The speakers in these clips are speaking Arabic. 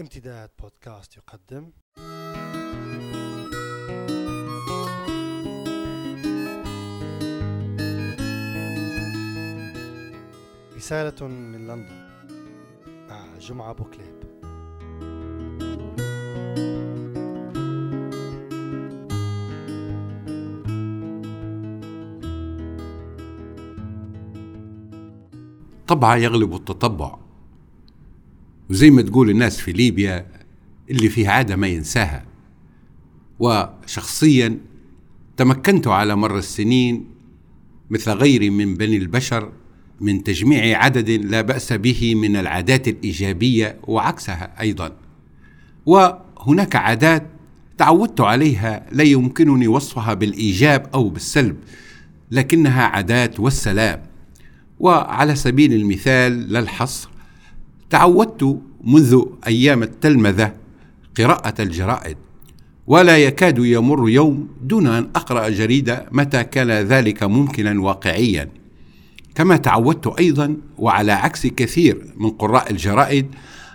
امتداد بودكاست يقدم. رسالة من لندن مع جمعة بوكليب. طبع يغلب التطبع. وزي ما تقول الناس في ليبيا اللي فيه عادة ما ينساها. وشخصيا تمكنت على مر السنين مثل غيري من بني البشر من تجميع عدد لا بأس به من العادات الإيجابية وعكسها أيضا. وهناك عادات تعودت عليها لا يمكنني وصفها بالإيجاب أو بالسلب لكنها عادات والسلام. وعلى سبيل المثال لا الحصر تعودت منذ أيام التلمذة قراءة الجرائد ولا يكاد يمر يوم دون أن أقرأ جريدة متى كان ذلك ممكنا واقعيا. كما تعودت أيضا وعلى عكس كثير من قراء الجرائد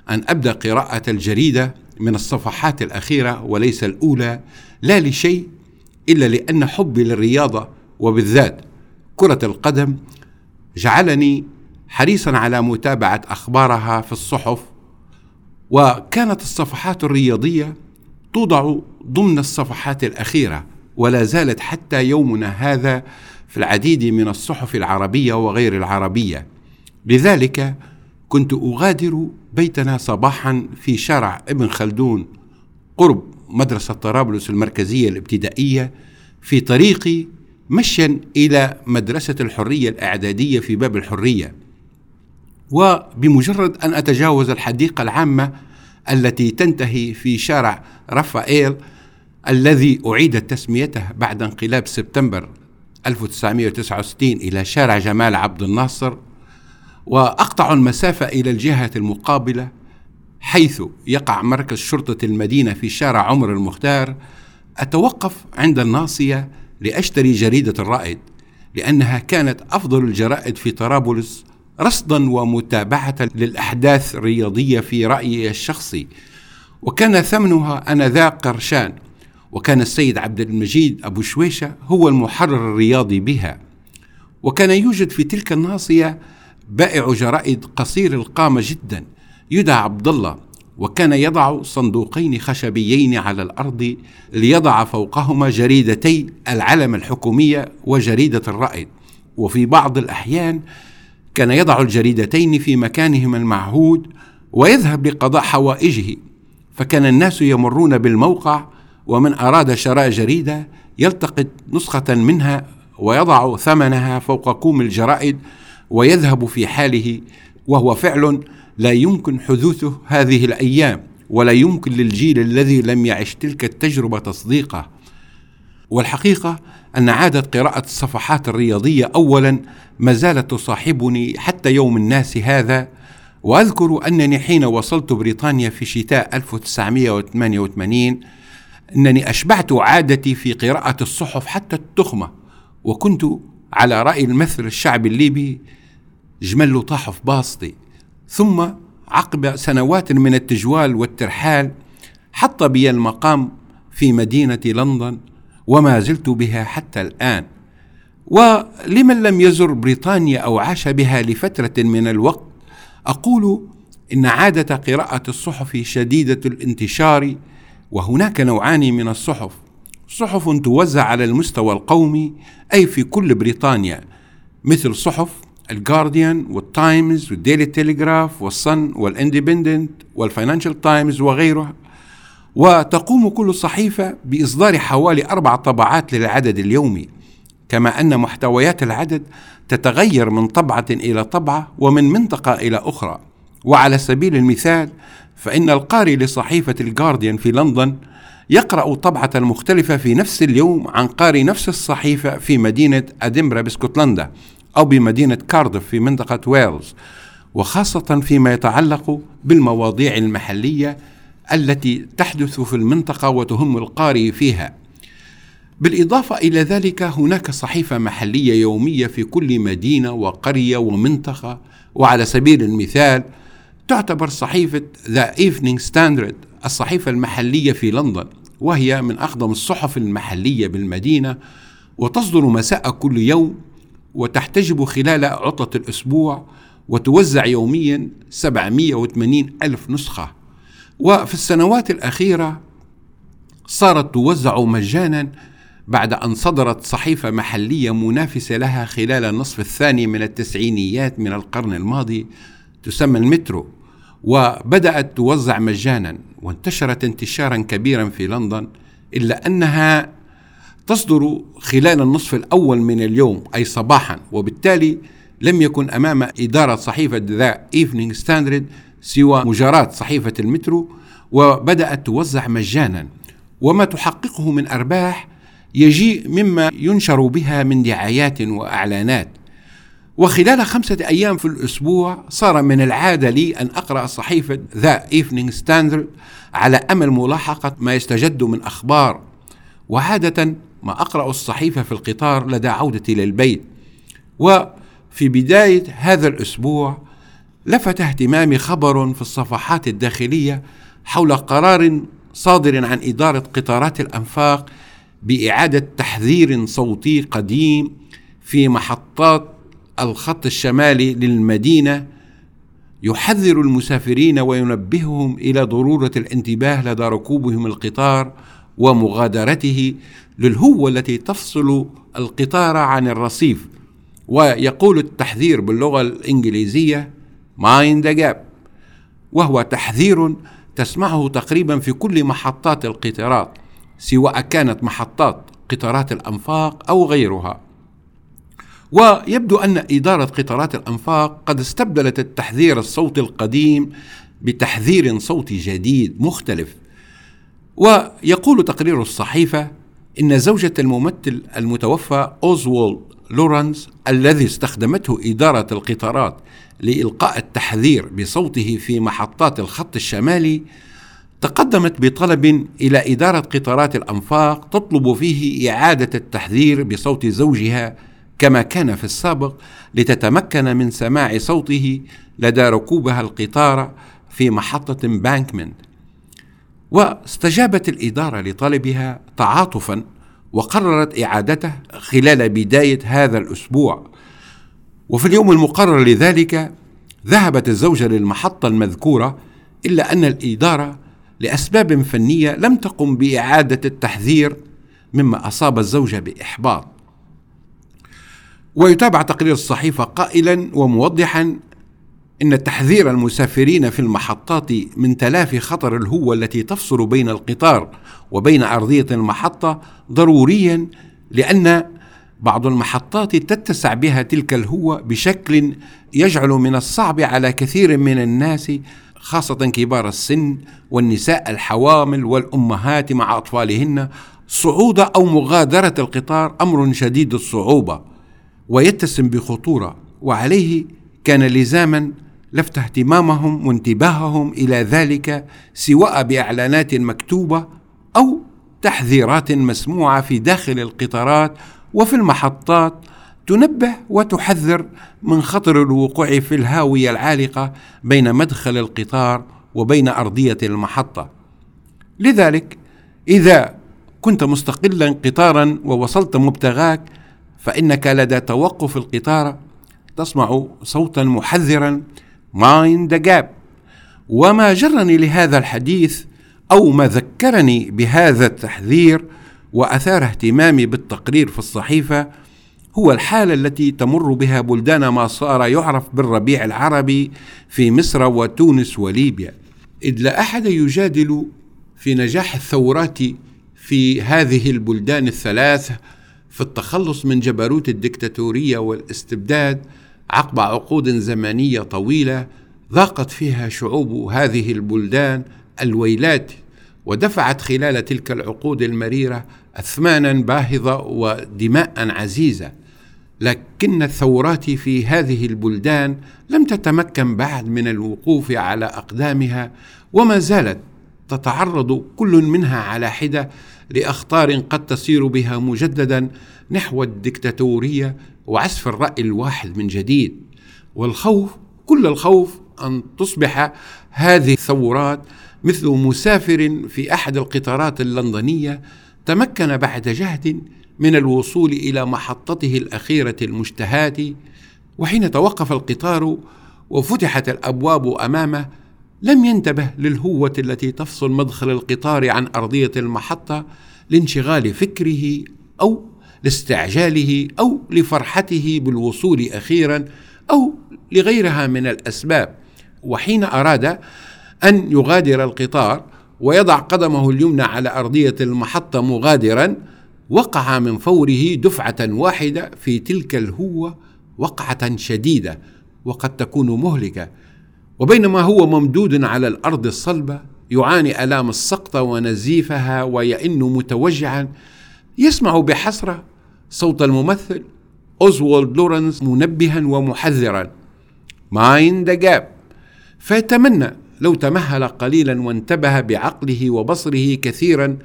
أن أبدأ قراءة الجريدة من الصفحات الأخيرة وليس الأولى لا لشيء إلا لأن حبي للرياضة وبالذات كرة القدم جعلني حريصا على متابعة أخبارها في الصحف. وكانت الصفحات الرياضية توضع ضمن الصفحات الأخيرة ولا زالت حتى يومنا هذا في العديد من الصحف العربية وغير العربية. لذلك كنت أغادر بيتنا صباحا في شارع ابن خلدون قرب مدرسة طرابلس المركزية الابتدائية في طريقي مشيا إلى مدرسة الحرية الإعدادية في باب الحرية. وبمجرد أن أتجاوز الحديقة العامة التي تنتهي في شارع رافائيل الذي أعيدت تسميته بعد انقلاب سبتمبر 1969 إلى شارع جمال عبد الناصر وأقطع المسافة إلى الجهة المقابلة حيث يقع مركز شرطة المدينة في شارع عمر المختار أتوقف عند الناصية لأشتري جريدة الرائد لأنها كانت أفضل الجرائد في طرابلس رصدا ومتابعة للأحداث الرياضية في رأيي الشخصي. وكان ثمنها انذاك قرشان وكان السيد عبد المجيد أبو شويشة هو المحرر الرياضي بها. وكان يوجد في تلك الناصية بائع جرائد قصير القامة جدا يدعى عبد الله وكان يضع صندوقين خشبيين على الأرض ليضع فوقهما جريدتي العلم الحكومية وجريدة الرائد وفي بعض الأحيان كان يضع الجريدتين في مكانهما المعهود ويذهب لقضاء حوائجه فكان الناس يمرون بالموقع ومن أراد شراء جريدة يلتقط نسخة منها ويضع ثمنها فوق كوم الجرائد ويذهب في حاله وهو فعل لا يمكن حدوثه هذه الأيام ولا يمكن للجيل الذي لم يعش تلك التجربة تصديقه. والحقيقة أن عاده قراءة الصفحات الرياضية اولا ما زالت تصاحبني حتى يوم الناس هذا وأذكر أنني حين وصلت بريطانيا في شتاء 1988 أنني أشبعت عادتي في قراءة الصحف حتى التخمة وكنت على رأي المثل الشعبي الليبي جمل طاح في باسطي ثم عقب سنوات من التجوال والترحال حط بي المقام في مدينة لندن وما زلت بها حتى الآن. ولمن لم يزر بريطانيا أو عاش بها لفترة من الوقت أقول إن عادة قراءة الصحف شديدة الانتشار وهناك نوعان من الصحف. صحف توزع على المستوى القومي أي في كل بريطانيا مثل صحف الجارديان والتايمز والديلي تيليغراف والصن والاندبندنت والفاينانشال تايمز وغيرها. وتقوم كل صحيفة بإصدار حوالي أربع طبعات للعدد اليومي كما أن محتويات العدد تتغير من طبعة إلى طبعة ومن منطقة إلى أخرى. وعلى سبيل المثال فإن القارئ لصحيفة الجارديان في لندن يقرأ طبعة مختلفة في نفس اليوم عن قارئ نفس الصحيفة في مدينة أدنبرا بإسكتلندا أو بمدينة كاردف في منطقة ويلز وخاصة فيما يتعلق بالمواضيع المحلية التي تحدث في المنطقة وتهم القارئ فيها. بالإضافة إلى ذلك هناك صحيفة محلية يومية في كل مدينة وقرية ومنطقة وعلى سبيل المثال تعتبر صحيفة The Evening Standard الصحيفة المحلية في لندن وهي من أقدم الصحف المحلية بالمدينة وتصدر مساء كل يوم وتحتجب خلال عطلة الأسبوع وتوزع يوميا 780 ألف نسخة. وفي السنوات الأخيرة صارت توزع مجانا بعد أن صدرت صحيفة محلية منافسة لها خلال النصف الثاني من التسعينيات من القرن الماضي تسمى المترو وبدأت توزع مجانا وانتشرت انتشارا كبيرا في لندن إلا أنها تصدر خلال النصف الأول من اليوم أي صباحا وبالتالي لم يكن أمام إدارة صحيفة The Evening Standard سوى مجاراة صحيفة المترو وبدأت توزع مجانا. وما تحققه من أرباح يجيء مما ينشر بها من دعايات وإعلانات. وخلال خمسة أيام في الأسبوع صار من العادة لي أن أقرأ صحيفة The Evening Standard على أمل ملاحقة ما يستجد من أخبار. وعادة ما أقرأ الصحيفة في القطار لدى عودتي للبيت. وفي بداية هذا الأسبوع لفت اهتمامي خبر في الصفحات الداخلية حول قرار صادر عن إدارة قطارات الأنفاق بإعادة تحذير صوتي قديم في محطات الخط الشمالي للمدينة. يحذر المسافرين وينبههم إلى ضرورة الانتباه لدى ركوبهم القطار ومغادرته للهوة التي تفصل القطار عن الرصيف. ويقول التحذير باللغة الإنجليزية the gap. وهو تحذير تسمعه تقريبا في كل محطات القطارات سواء كانت محطات قطارات الأنفاق أو غيرها. ويبدو أن إدارة قطارات الأنفاق قد استبدلت التحذير الصوتي القديم بتحذير صوتي جديد مختلف. ويقول تقرير الصحيفة إن زوجة الممثل المتوفى أوزوالد لورانس الذي استخدمته إدارة القطارات لإلقاء التحذير بصوته في محطات الخط الشمالي تقدمت بطلب إلى إدارة قطارات الأنفاق تطلب فيه إعادة التحذير بصوت زوجها كما كان في السابق لتتمكن من سماع صوته لدى ركوبها القطار في محطة بانكمنت واستجابت الإدارة لطلبها تعاطفا وقررت إعادته خلال بداية هذا الأسبوع. وفي اليوم المقرر لذلك ذهبت الزوجة للمحطة المذكورة إلا أن الإدارة لأسباب فنية لم تقم بإعادة التحذير مما أصاب الزوجة بإحباط. ويتابع تقرير الصحيفة قائلا وموضحا إن تحذير المسافرين في المحطات من تلافي خطر الهوة التي تفصل بين القطار وبين أرضية المحطة ضروريا لأن بعض المحطات تتسع بها تلك الهوة بشكل يجعل من الصعب على كثير من الناس خاصة كبار السن والنساء الحوامل والأمهات مع أطفالهن صعود أو مغادرة القطار أمر شديد الصعوبة ويتسم بخطورة وعليه كان لزاما لفت اهتمامهم وانتباههم إلى ذلك سواء بإعلانات مكتوبة أو تحذيرات مسموعة في داخل القطارات وفي المحطات تنبه وتحذر من خطر الوقوع في الهاوية العالقة بين مدخل القطار وبين أرضية المحطة. لذلك إذا كنت مستقلا قطارا ووصلت مبتغاك فإنك لدى توقف القطار تسمع صوتا محذرا mind the gap. وما جرني لهذا الحديث أو ما ذكرني بهذا التحذير وأثار اهتمامي بالتقرير في الصحيفة هو الحالة التي تمر بها بلدان ما صار يعرف بالربيع العربي في مصر وتونس وليبيا. إذ لا أحد يجادل في نجاح الثورات في هذه البلدان الثلاث في التخلص من جبروت الدكتاتورية والاستبداد عقب عقود زمنية طويلة ذاقت فيها شعوب هذه البلدان الويلات ودفعت خلال تلك العقود المريرة أثمانا باهظة ودماء عزيزة. لكن الثورات في هذه البلدان لم تتمكن بعد من الوقوف على أقدامها وما زالت تتعرض كل منها على حدة لأخطار قد تسير بها مجددا نحو الدكتاتورية وعزف الرأي الواحد من جديد. والخوف كل الخوف أن تصبح هذه الثورات مثل مسافر في أحد القطارات اللندنية تمكن بعد جهد من الوصول إلى محطته الأخيرة المشتهاة. وحين توقف القطار وفتحت الأبواب أمامه لم ينتبه للهوة التي تفصل مدخل القطار عن أرضية المحطة لانشغال فكره أو لاستعجاله أو لفرحته بالوصول أخيرا أو لغيرها من الأسباب وحين أراد أن يغادر القطار ويضع قدمه اليمنى على أرضية المحطة مغادرا وقع من فوره دفعة واحدة في تلك الهوة وقعة شديدة وقد تكون مهلكة. وبينما هو ممدود على الأرض الصلبة يعاني آلام السقطة ونزيفها ويئن متوجعا. يسمع بحسرة صوت الممثل أوزوالد لورنس منبها ومحذرا. Mind the gap. فيتمنى لو تمهل قليلا وانتبه بعقله وبصره كثيرا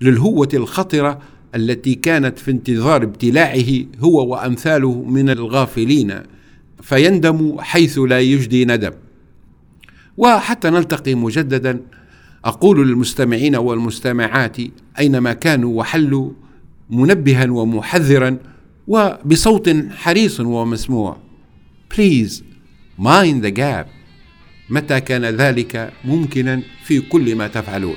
للهوة الخطرة التي كانت في انتظار ابتلاعه هو وأمثاله من الغافلين. فيندم حيث لا يجدي ندم. وحتى نلتقي مجددا. أقول للمستمعين والمستمعات أينما كانوا وحلوا منبها ومحذرا وبصوت حريص ومسموع. Please mind the gap. متى كان ذلك ممكنا في كل ما تفعلون؟